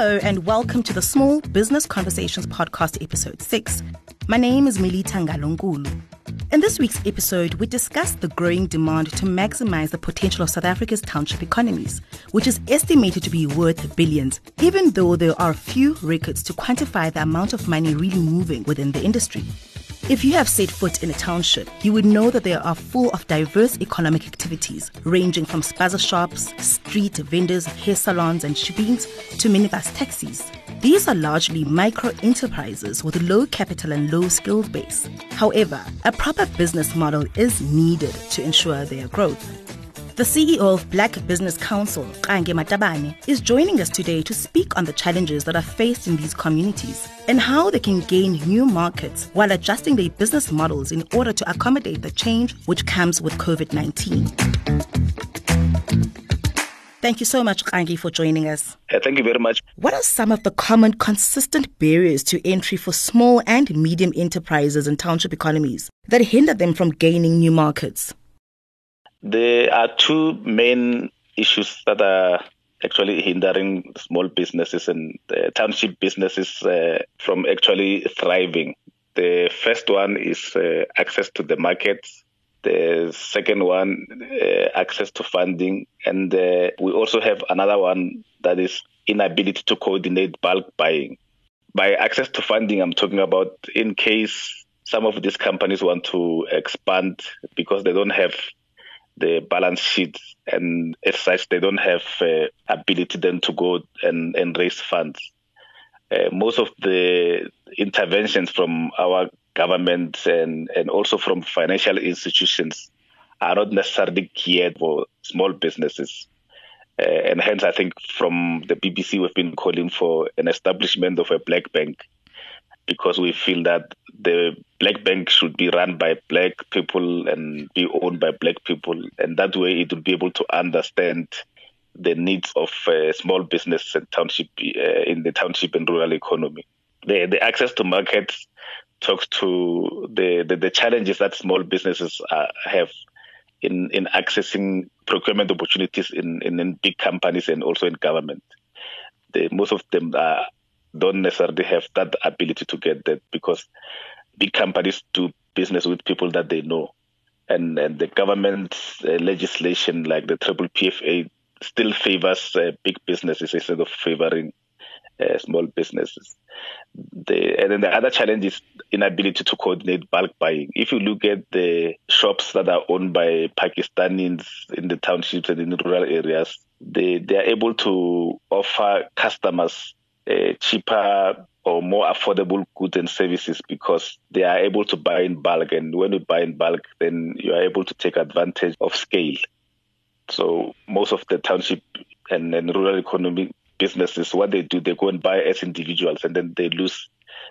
Hello, and welcome to the Small Business Conversations Podcast, Episode 6. My name is Milita Ngalongulu. In this week's episode, we discuss the growing demand to maximize the potential of South Africa's township economies, which is estimated to be worth billions, even though there are few records to quantify the amount of money really moving within the industry. If you have set foot in a township, you would know that they are full of diverse economic activities, ranging from spaza shops, street vendors, hair salons, and shebeens to minibus taxis. These are largely micro enterprises with low capital and low skilled base. However, a proper business model is needed to ensure their growth. The CEO of Black Business Council, Kganki Matabane, is joining us today to speak on the challenges that are faced in these communities and how they can gain new markets while adjusting their business models in order to accommodate the change which comes with COVID 19. Thank you so much, Kganki, for joining us. Uh, thank you very much. What are some of the common, consistent barriers to entry for small and medium enterprises and township economies that hinder them from gaining new markets? There are two main issues that are actually hindering small businesses and uh, township businesses uh, from actually thriving. The first one is uh, access to the markets. The second one, uh, access to funding. And uh, we also have another one that is inability to coordinate bulk buying. By access to funding, I'm talking about in case some of these companies want to expand because they don't have the balance sheet, and as such, they don't have uh, ability then to go and, and raise funds. Uh, most of the interventions from our government and, and also from financial institutions are not necessarily geared for small businesses. Uh, and hence, I think from the BBC, we've been calling for an establishment of a black bank because we feel that the black bank should be run by black people and be owned by black people, and that way it will be able to understand the needs of uh, small business and township uh, in the township and rural economy. The the access to markets talks to the the, the challenges that small businesses uh, have in in accessing procurement opportunities in, in, in big companies and also in government. The, most of them are don't necessarily have that ability to get that because big companies do business with people that they know. And, and the government uh, legislation like the triple PFA still favors uh, big businesses instead of favoring uh, small businesses. The, and then the other challenge is inability to coordinate bulk buying. If you look at the shops that are owned by Pakistanis in the townships and in rural areas, they, they are able to offer customers uh, cheaper or more affordable goods and services because they are able to buy in bulk. And when you buy in bulk, then you are able to take advantage of scale. So most of the township and, and rural economy businesses, what they do, they go and buy as individuals and then they lose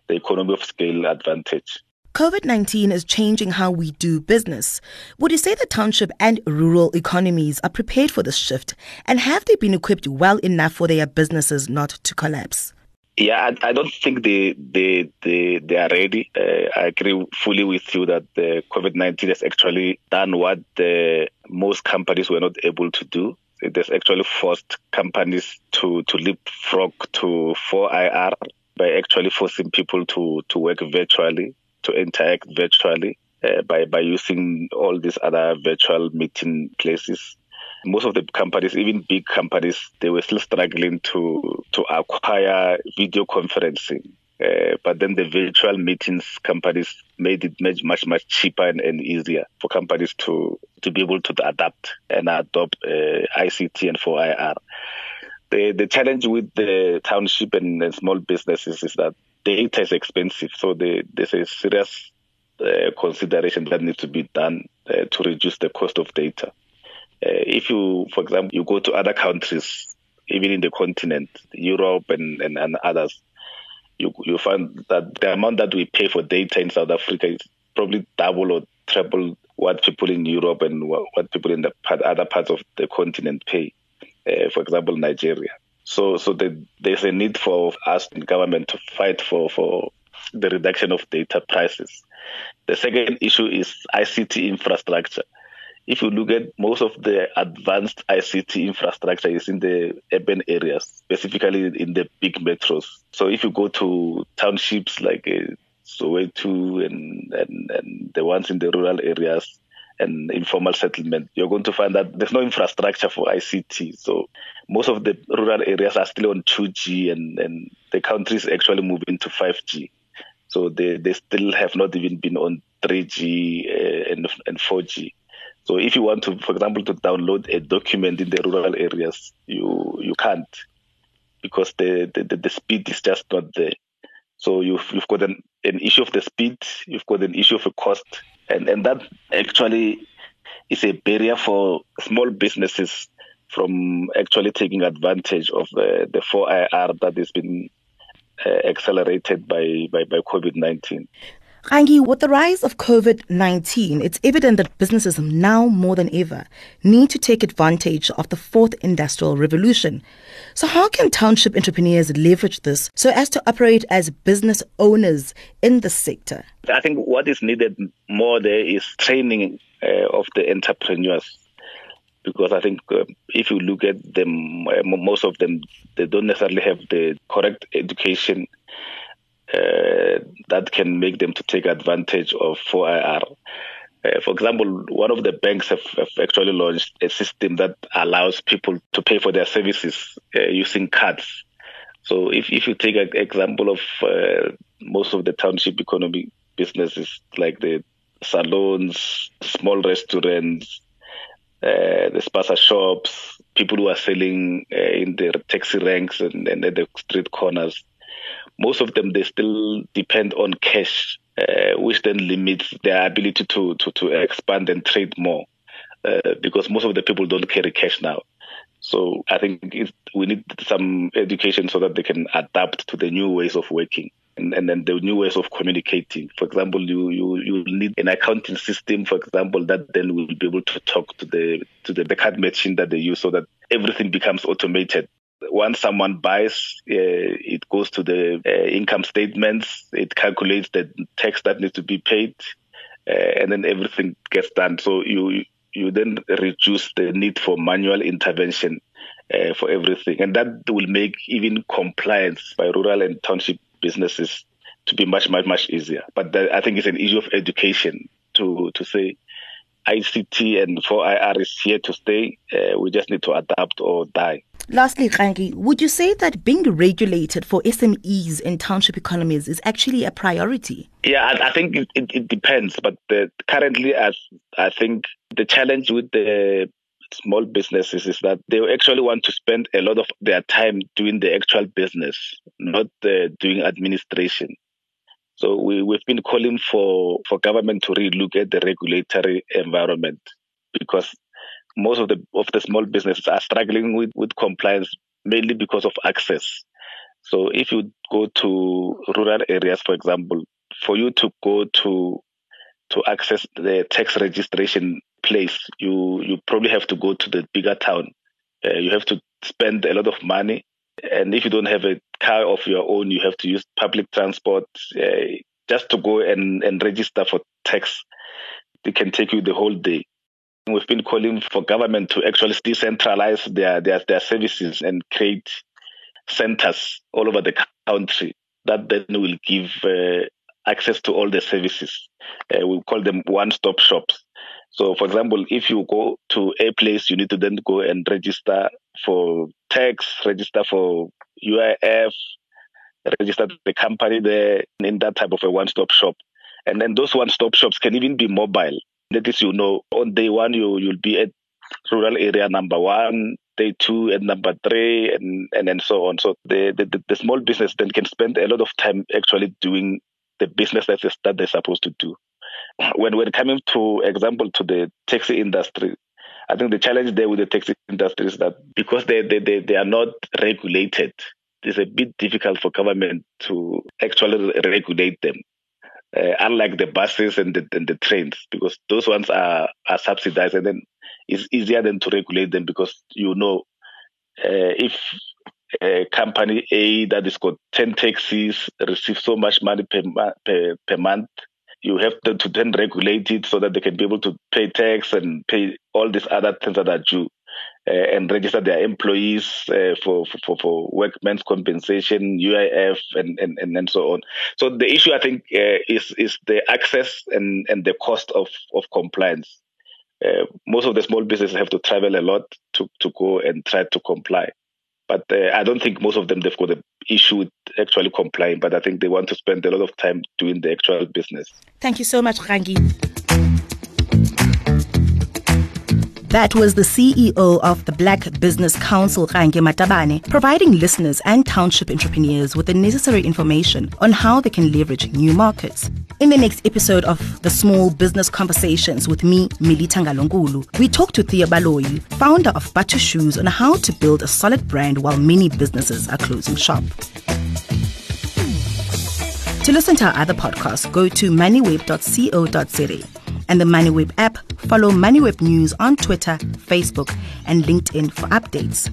the economy of scale advantage. COVID 19 is changing how we do business. Would you say the township and rural economies are prepared for this shift? And have they been equipped well enough for their businesses not to collapse? Yeah, I, I don't think they they they, they are ready. Uh, I agree fully with you that the COVID nineteen has actually done what the, most companies were not able to do. It has actually forced companies to to leapfrog to 4IR by actually forcing people to to work virtually to interact virtually uh, by by using all these other virtual meeting places. Most of the companies, even big companies, they were still struggling to to acquire video conferencing. Uh, but then the virtual meetings companies made it much much much cheaper and, and, easier for companies to to be able to adapt and adopt uh, ICT and 4IR. The the challenge with the township and, and small businesses is that data is expensive, so the, there's a serious uh, consideration that needs to be done uh, to reduce the cost of data. Uh, if you, for example, you go to other countries, even in the continent, Europe and, and, and others, you you find that the amount that we pay for data in South Africa is probably double or triple what people in Europe and what, what people in the other parts of the continent pay. Uh, for example, Nigeria. So, so the, there's a need for us in government to fight for, for the reduction of data prices. The second issue is ICT infrastructure. if you look at most of the advanced ICT infrastructure is in the urban areas, specifically in the big metros. So if you go to townships like uh, Soweto and, and, and the ones in the rural areas and informal settlement, you're going to find that there's no infrastructure for ICT. So most of the rural areas are still on 2G and, and the country is actually moving to 5G. So they, they still have not even been on 3G uh, and, and 4G. So if you want to, for example, to download a document in the rural areas, you you can't because the, the, the speed is just not there. So you've you've got an, an issue of the speed, you've got an issue of a cost, and and that actually is a barrier for small businesses from actually taking advantage of the, the 4IR that has been uh, accelerated by, by, by COVID 19. Kganki, with the rise of COVID 19, it's evident that businesses now more than ever need to take advantage of the fourth industrial revolution. So, how can township entrepreneurs leverage this so as to operate as business owners in the sector? I think what is needed more there is training uh, of the entrepreneurs. Because I think uh, if you look at them, uh, most of them, they don't necessarily have the correct education uh, that can make them to take advantage of 4IR. Uh, for example, one of the banks have, have, actually launched a system that allows people to pay for their services uh, using cards. So if, if you take an example of uh, most of the township economy businesses like the salons, small restaurants, uh, the spaza shops, people who are selling uh, in the taxi ranks and, and at the street corners, most of them they still depend on cash, uh, which then limits their ability to to, to expand and trade more, uh, because most of the people don't carry cash now. So I think we need some education so that they can adapt to the new ways of working. And, and then the new ways of communicating. For example, you, you, you need an accounting system, for example, that then will be able to talk to the to the, the card machine that they use so that everything becomes automated once someone buys, uh, it goes to the uh, income statements, it calculates the tax that needs to be paid, uh, and then everything gets done. So you you then reduce the need for manual intervention uh, for everything, and that will make even compliance by rural and township businesses to be much much much easier. But that, I think it's an issue of education to to say. ICT and 4IR is here to stay. Uh, we just need to adapt or die. Lastly, Kganki, would you say that being regulated for SMEs in township economies is actually a priority? Yeah, I, I think it, it, it, depends. But the, currently, as I think the challenge with the small businesses is that they actually want to spend a lot of their time doing the actual business, not uh, doing administration. So we, we've been calling for, for government to relook at the regulatory environment because most of the of the small businesses are struggling with, with compliance mainly because of access. So if you go to rural areas, for example, for you to go to to access the tax registration place, you you probably have to go to the bigger town. Uh, you have to spend a lot of money, and if you don't have a car of your own, you have to use public transport uh, just to go and, and register for tax. It can take you the whole day. We've been calling for government to actually decentralize their, their, their services and create centers all over the country that then will give uh, access to all the services. Uh, we call them one-stop shops. So, for example, if you go to a place, you need to then go and register for tax, register for UIF, register the company there in that type of a one-stop shop. And then those one-stop shops can even be mobile. That is, you know, on day one, you, you'll be at rural area number one, day two and number three, and, and, and so on. So the, the, the small business then can spend a lot of time actually doing the business that, is, that they're supposed to do. When we're coming to example to the taxi industry, I think the challenge there with the taxi industry is that because they, they, they, they are not regulated, it's a bit difficult for government to actually regulate them uh, unlike the buses and the, and the trains, because those ones are, are subsidized and then it's easier than to regulate them because you know uh, if a company A that has got 10 taxis receives so much money per, per, per month, you have to, to then regulate it so that they can be able to pay tax and pay all these other things that are due. Uh, and register their employees uh, for, for, for workmen's compensation, UIF, and, and, and, and so on. So the issue, I think, uh, is is the access and, and the cost of, of compliance. Uh, most of the small businesses have to travel a lot to, to go and try to comply. But uh, I don't think most of them they've got the issue with actually complying. But I think they want to spend a lot of time doing the actual business. Thank you so much, Kganki. That was the CEO of the Black Business Council, Kganki Matabane, providing listeners and township entrepreneurs with the necessary information on how they can leverage new markets. In the next episode of the Small Business Conversations with me, Milita Ngalongulu, we talk to Theo Baloyi, founder of Bathu Shoes, on how to build a solid brand while many businesses are closing shop. To listen to our other podcasts, go to moneyweb.co.za and the MoneyWeb app. Follow MoneyWeb News on Twitter, Facebook, and LinkedIn for updates.